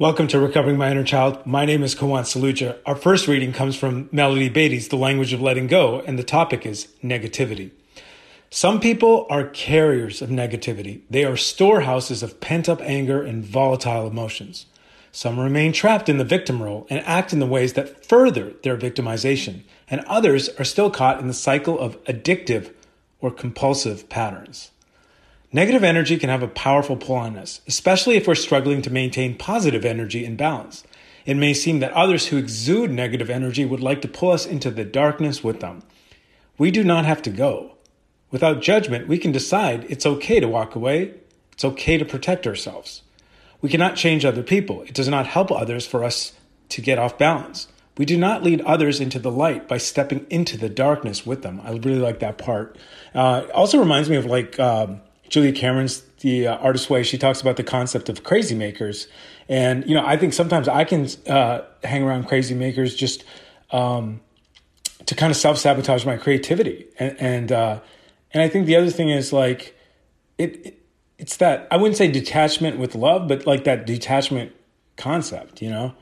Welcome to Recovering My Inner Child. My name is Kawan Saluja. Our first reading comes from Melody Beattie's The Language of Letting Go, and the topic is negativity. Some people are carriers of negativity. They are storehouses of pent up anger and volatile emotions. Some remain trapped in the victim role and act in the ways that further their victimization, and others are still caught in the cycle of addictive or compulsive patterns. Negative energy can have a powerful pull on us, especially if we're struggling to maintain positive energy and balance. It may seem that others who exude negative energy would like to pull us into the darkness with them. We do not have to go. Without judgment, we can decide it's okay to walk away, it's okay to protect ourselves. We cannot change other people. It does not help others for us to get off balance. We do not lead others into the light by stepping into the darkness with them. I really like that part. Uh, it also reminds me of like, um, Julia Cameron's The uh, Artist Way. She talks about the concept of crazy makers, and you know, I think sometimes I can uh, hang around crazy makers just um, to kind of self sabotage my creativity, and and, uh, and I think the other thing is like it, it. It's that I wouldn't say detachment with love, but like that detachment concept, you know,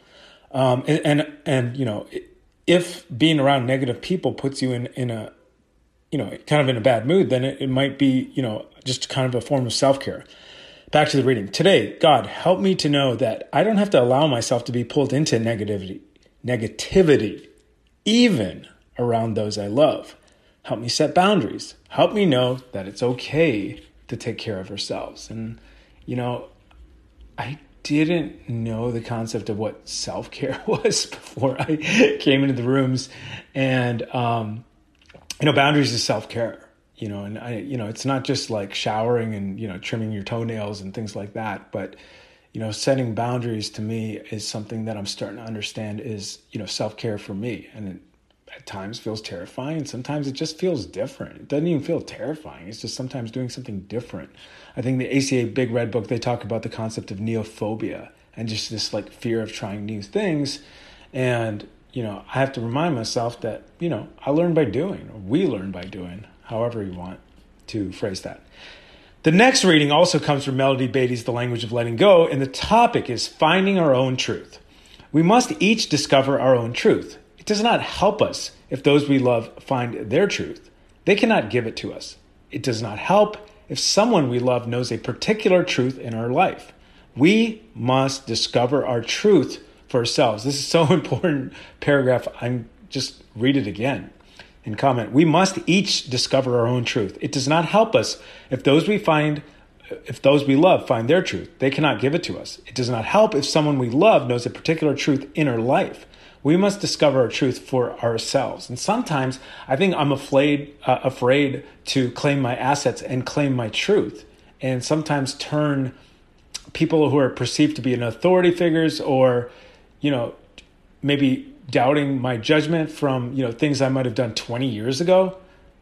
um, and, and and you know, if being around negative people puts you in in a you know, kind of in a bad mood, then it, it might be, you know, just kind of a form of self care. Back to the reading. Today, God, help me to know that I don't have to allow myself to be pulled into negativity, negativity, even around those I love. Help me set boundaries. Help me know that it's okay to take care of ourselves. And, you know, I didn't know the concept of what self care was before I came into the rooms. And, um, you know, boundaries is self care. You know, and I, you know, it's not just like showering and you know trimming your toenails and things like that, but you know, setting boundaries to me is something that I'm starting to understand is you know self care for me, and it at times feels terrifying. Sometimes it just feels different. It doesn't even feel terrifying. It's just sometimes doing something different. I think the ACA Big Red Book they talk about the concept of neophobia and just this like fear of trying new things, and you know, I have to remind myself that, you know, I learn by doing, or we learn by doing, however you want to phrase that. The next reading also comes from Melody Beattie's The Language of Letting Go, and the topic is finding our own truth. We must each discover our own truth. It does not help us if those we love find their truth. They cannot give it to us. It does not help if someone we love knows a particular truth in our life. We must discover our truth for ourselves. This is so important paragraph. I'm just read it again and comment. We must each discover our own truth. It does not help us if those we find if those we love find their truth. They cannot give it to us. It does not help if someone we love knows a particular truth in our life. We must discover our truth for ourselves. And sometimes I think I'm afraid uh, afraid to claim my assets and claim my truth and sometimes turn people who are perceived to be an authority figures or you know, maybe doubting my judgment from, you know, things I might have done 20 years ago.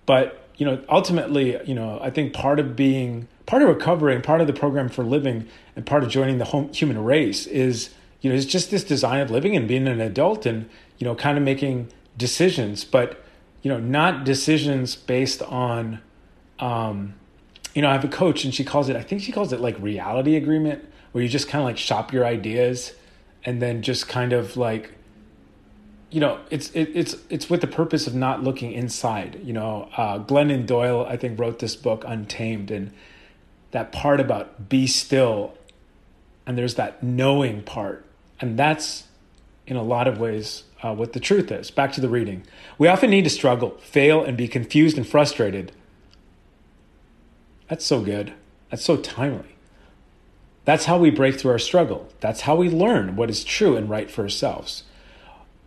But, you know, ultimately, you know, I think part of being, part of recovering, part of the program for living, and part of joining the home, human race is, you know, it's just this design of living and being an adult and, you know, kind of making decisions, but, you know, not decisions based on, um, you know, I have a coach and she calls it, I think she calls it like reality agreement, where you just kind of like shop your ideas and then just kind of like you know it's it, it's it's with the purpose of not looking inside you know? Uh, glennon doyle i think wrote this book untamed and that part about be still and there's that knowing part and that's in a lot of ways uh, what the truth is. Back to the reading. We often need to struggle fail and be confused and frustrated. That's so good. That's so timely that's how we break through our struggle. That's how we learn what is true and right for ourselves.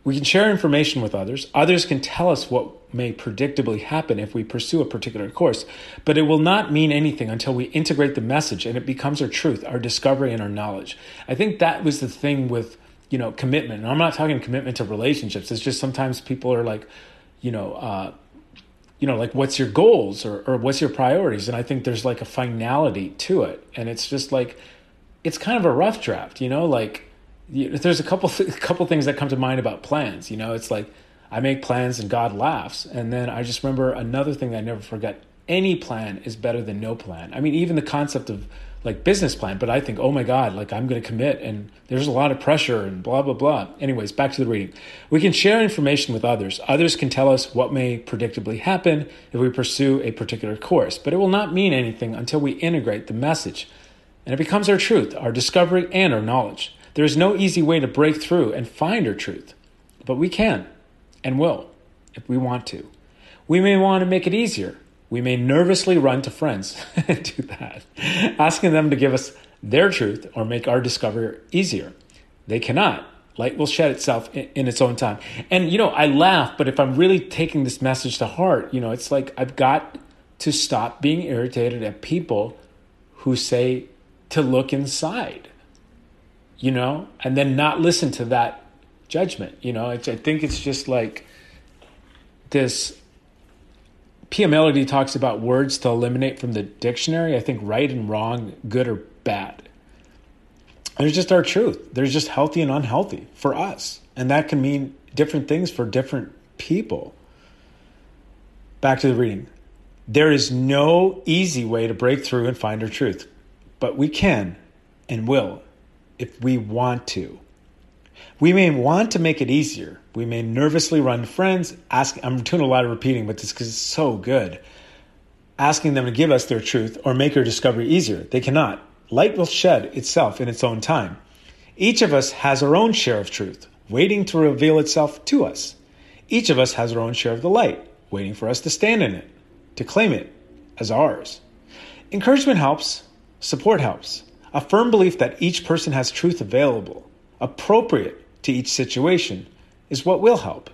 We can share information with others. Others can tell us what may predictably happen if we pursue a particular course, but it will not mean anything until we integrate the message and it becomes our truth, our discovery, and our knowledge. I think that was the thing with, you know, commitment. And I'm not talking commitment to relationships. It's just sometimes people are like, you know, uh, you know, like what's your goals or, or what's your priorities? And I think there's like a finality to it. And it's just like, it's kind of a rough draft, you know, like there's a couple th- couple things that come to mind about plans, you know, it's like I make plans and God laughs. And then I just remember another thing I never forget. Any plan is better than no plan. I mean, even the concept of like business plan, but I think, oh my God, like I'm going to commit and there's a lot of pressure and blah, blah, blah. Anyways, back to the reading. We can share information with others. Others can tell us what may predictably happen if we pursue a particular course, but it will not mean anything until we integrate the message and it becomes our truth, our discovery, and our knowledge. There is no easy way to break through and find our truth, but we can and will if we want to. We may want to make it easier we may nervously run to friends and do that, asking them to give us their truth or make our discovery easier. They cannot. Light will shed itself in, in, its own time. And, you know, I laugh, but if I'm really taking this message to heart, you know, it's like I've got to stop being irritated at people who say to look inside, you know, and then not listen to that judgment. You know, I think it's just like this Pia Mellody talks about words to eliminate from the dictionary. I think right and wrong, good or bad. There's just our truth. There's just healthy and unhealthy for us. And that can mean different things for different people. Back to the reading. There is no easy way to break through and find our truth, but we can and will if we want to. We may want to make it easier. We may nervously run friends, ask I'm doing a lot of repeating, but this it's so good. Asking them to give us their truth or make our discovery easier. They cannot. Light will shed itself in its own time. Each of us has our own share of truth, waiting to reveal itself to us. Each of us has our own share of the light, waiting for us to stand in it, to claim it as ours. Encouragement helps, support helps. A firm belief that each person has truth available, appropriate to each situation is what will help.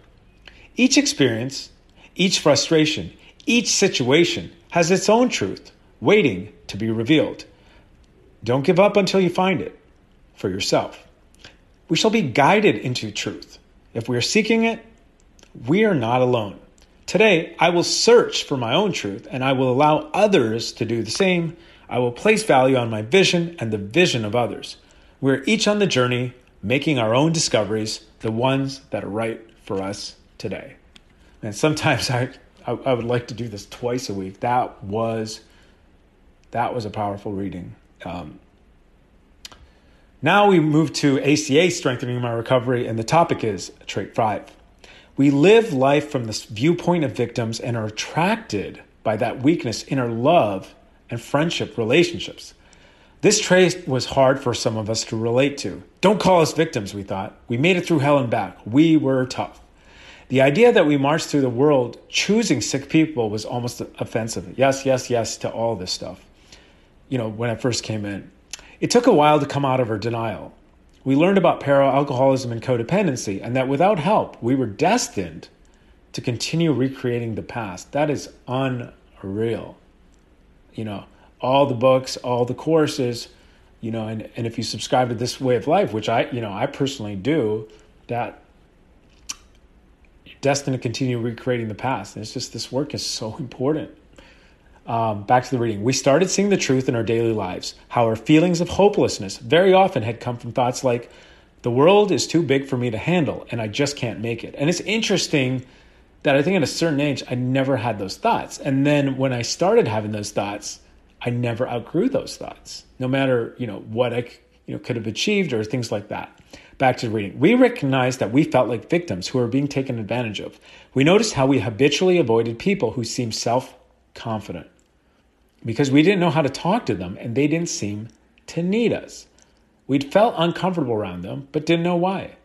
Each experience, each frustration, each situation has its own truth waiting to be revealed. Don't give up until you find it for yourself. We shall be guided into truth. If we are seeking it, we are not alone. Today, I will search for my own truth and I will allow others to do the same. I will place value on my vision and the vision of others. We're each on the journey making our own discoveries, the ones that are right for us today. And sometimes I, I, I would like to do this twice a week. That was that was a powerful reading. Um, now we move to ACA, strengthening my recovery, and the topic is trait five. We live life from this viewpoint of victims and are attracted by that weakness in our love and friendship relationships. This trait was hard for some of us to relate to. Don't call us victims, we thought. We made it through hell and back. We were tough. The idea that we marched through the world choosing sick people was almost offensive. Yes, yes, yes to all this stuff. You know, when I first came in, it took a while to come out of our denial. We learned about para alcoholism and codependency, and that without help, we were destined to continue recreating the past. That is unreal. You know, all the books, all the courses, you know, and, and if you subscribe to this way of life, which I, you know, I personally do, that you're destined to continue recreating the past. And it's just this work is so important. Um, back to the reading. We started seeing the truth in our daily lives, how our feelings of hopelessness very often had come from thoughts like, the world is too big for me to handle and I just can't make it. And it's interesting that I think at a certain age, I never had those thoughts. And then when I started having those thoughts, I never outgrew those thoughts, no matter you know what I you know could have achieved or things like that. Back to reading. We recognized that we felt like victims who were being taken advantage of. We noticed how we habitually avoided people who seemed self confident because we didn't know how to talk to them and they didn't seem to need us. We'd felt uncomfortable around them, but didn't know why.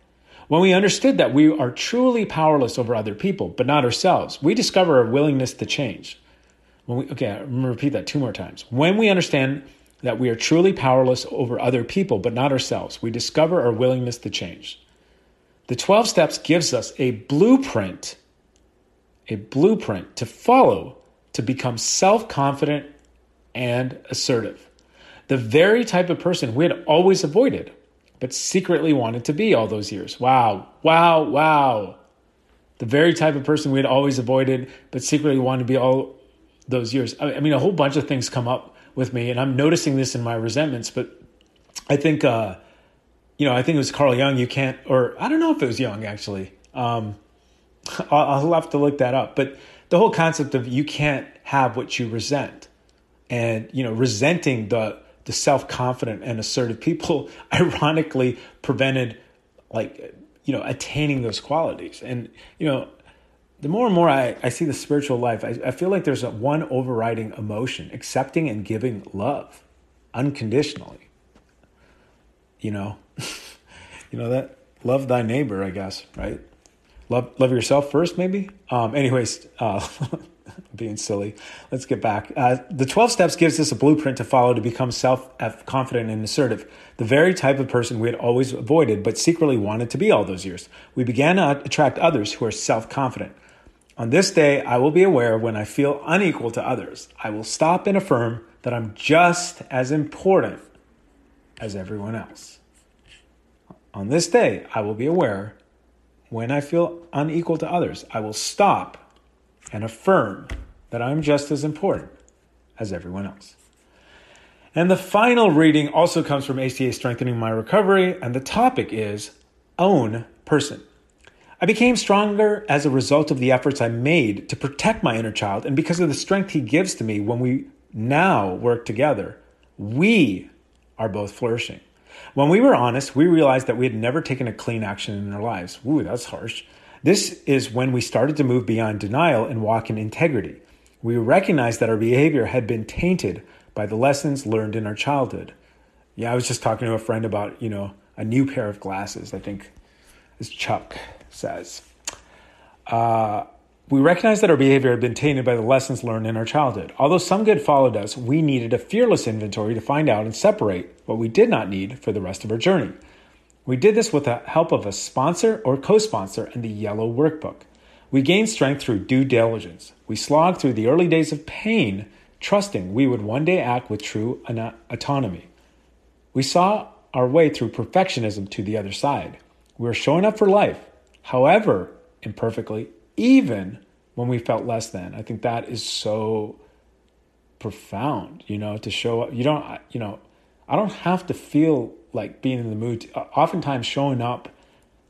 When we understood that we are truly powerless over other people, but not ourselves, we discover a willingness to change. When we, okay, I'm going to repeat that two more times. When we understand that we are truly powerless over other people, but not ourselves, we discover our willingness to change. The 12 steps gives us a blueprint, a blueprint to follow to become self-confident and assertive. The very type of person we had always avoided, but secretly wanted to be all those years. Wow, wow, wow. The very type of person we had always avoided, but secretly wanted to be all those years. I mean, a whole bunch of things come up with me, and I'm noticing this in my resentments. But I think, uh, you know, I think it was Carl Jung. You can't, or I don't know if it was Jung actually. Um, I'll, I'll have to look that up. But the whole concept of you can't have what you resent, and you know, resenting the the self confident and assertive people, ironically, prevented like you know attaining those qualities. And you know, the more and more I, I see the spiritual life, I, I feel like there's a one overriding emotion: accepting and giving love unconditionally. You know, you know that love thy neighbor, I guess, right? Love love yourself first, maybe. Um, anyways, uh, being silly. Let's get back. Uh, the 12 steps gives us a blueprint to follow to become self confident and assertive, the very type of person we had always avoided but secretly wanted to be all those years. We began to attract others who are self confident. On this day, I will be aware when I feel unequal to others. I will stop and affirm that I'm just as important as everyone else. On this day, I will be aware when I feel unequal to others. I will stop and affirm that I'm just as important as everyone else. And the final reading also comes from ACA Strengthening My Recovery, and the topic is Own Person. I became stronger as a result of the efforts I made to protect my inner child, and because of the strength he gives to me when we now work together, we are both flourishing. When we were honest, we realized that we had never taken a clean action in our lives. Ooh, that's harsh. This is when we started to move beyond denial and walk in integrity. We recognized that our behavior had been tainted by the lessons learned in our childhood. Yeah, I was just talking to a friend about, you know, a new pair of glasses, I think, as Chuck says. Uh, we recognized that our behavior had been tainted by the lessons learned in our childhood. Although some good followed us, we needed a fearless inventory to find out and separate what we did not need for the rest of our journey. We did this with the help of a sponsor or co sponsor and the yellow workbook. We gained strength through due diligence. We slogged through the early days of pain, trusting we would one day act with true autonomy. We saw our way through perfectionism to the other side. We were showing up for life, however imperfectly, even when we felt less than. I think that is so profound, you know, to show up. You don't, you know, I don't have to feel like being in the mood. To, uh, oftentimes, showing up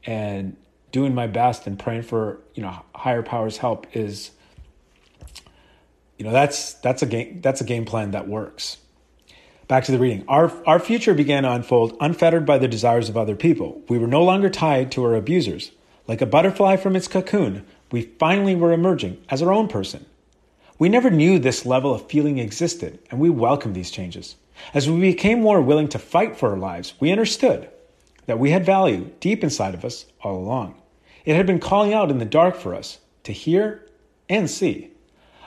and doing my best and praying for you know higher powers help is you know that's that's a game that's a game plan that works. Back to the reading. Our our future began to unfold unfettered by the desires of other people. We were no longer tied to our abusers. Like a butterfly from its cocoon we finally were emerging as our own person. We never knew this level of feeling existed and we welcomed these changes as we became more willing to fight for our lives, we understood that we had value deep inside of us all along. It had been calling out in the dark for us to hear and see.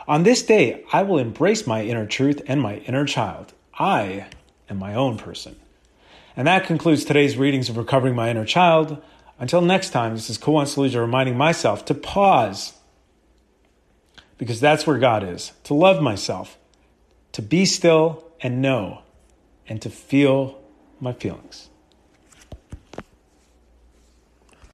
On this day, I will embrace my inner truth and my inner child. I am my own person. And that concludes today's readings of Recovering My Inner Child. Until next time, this is Koan Saluja reminding myself to pause because that's where God is, to love myself, to be still and know and to feel my feelings.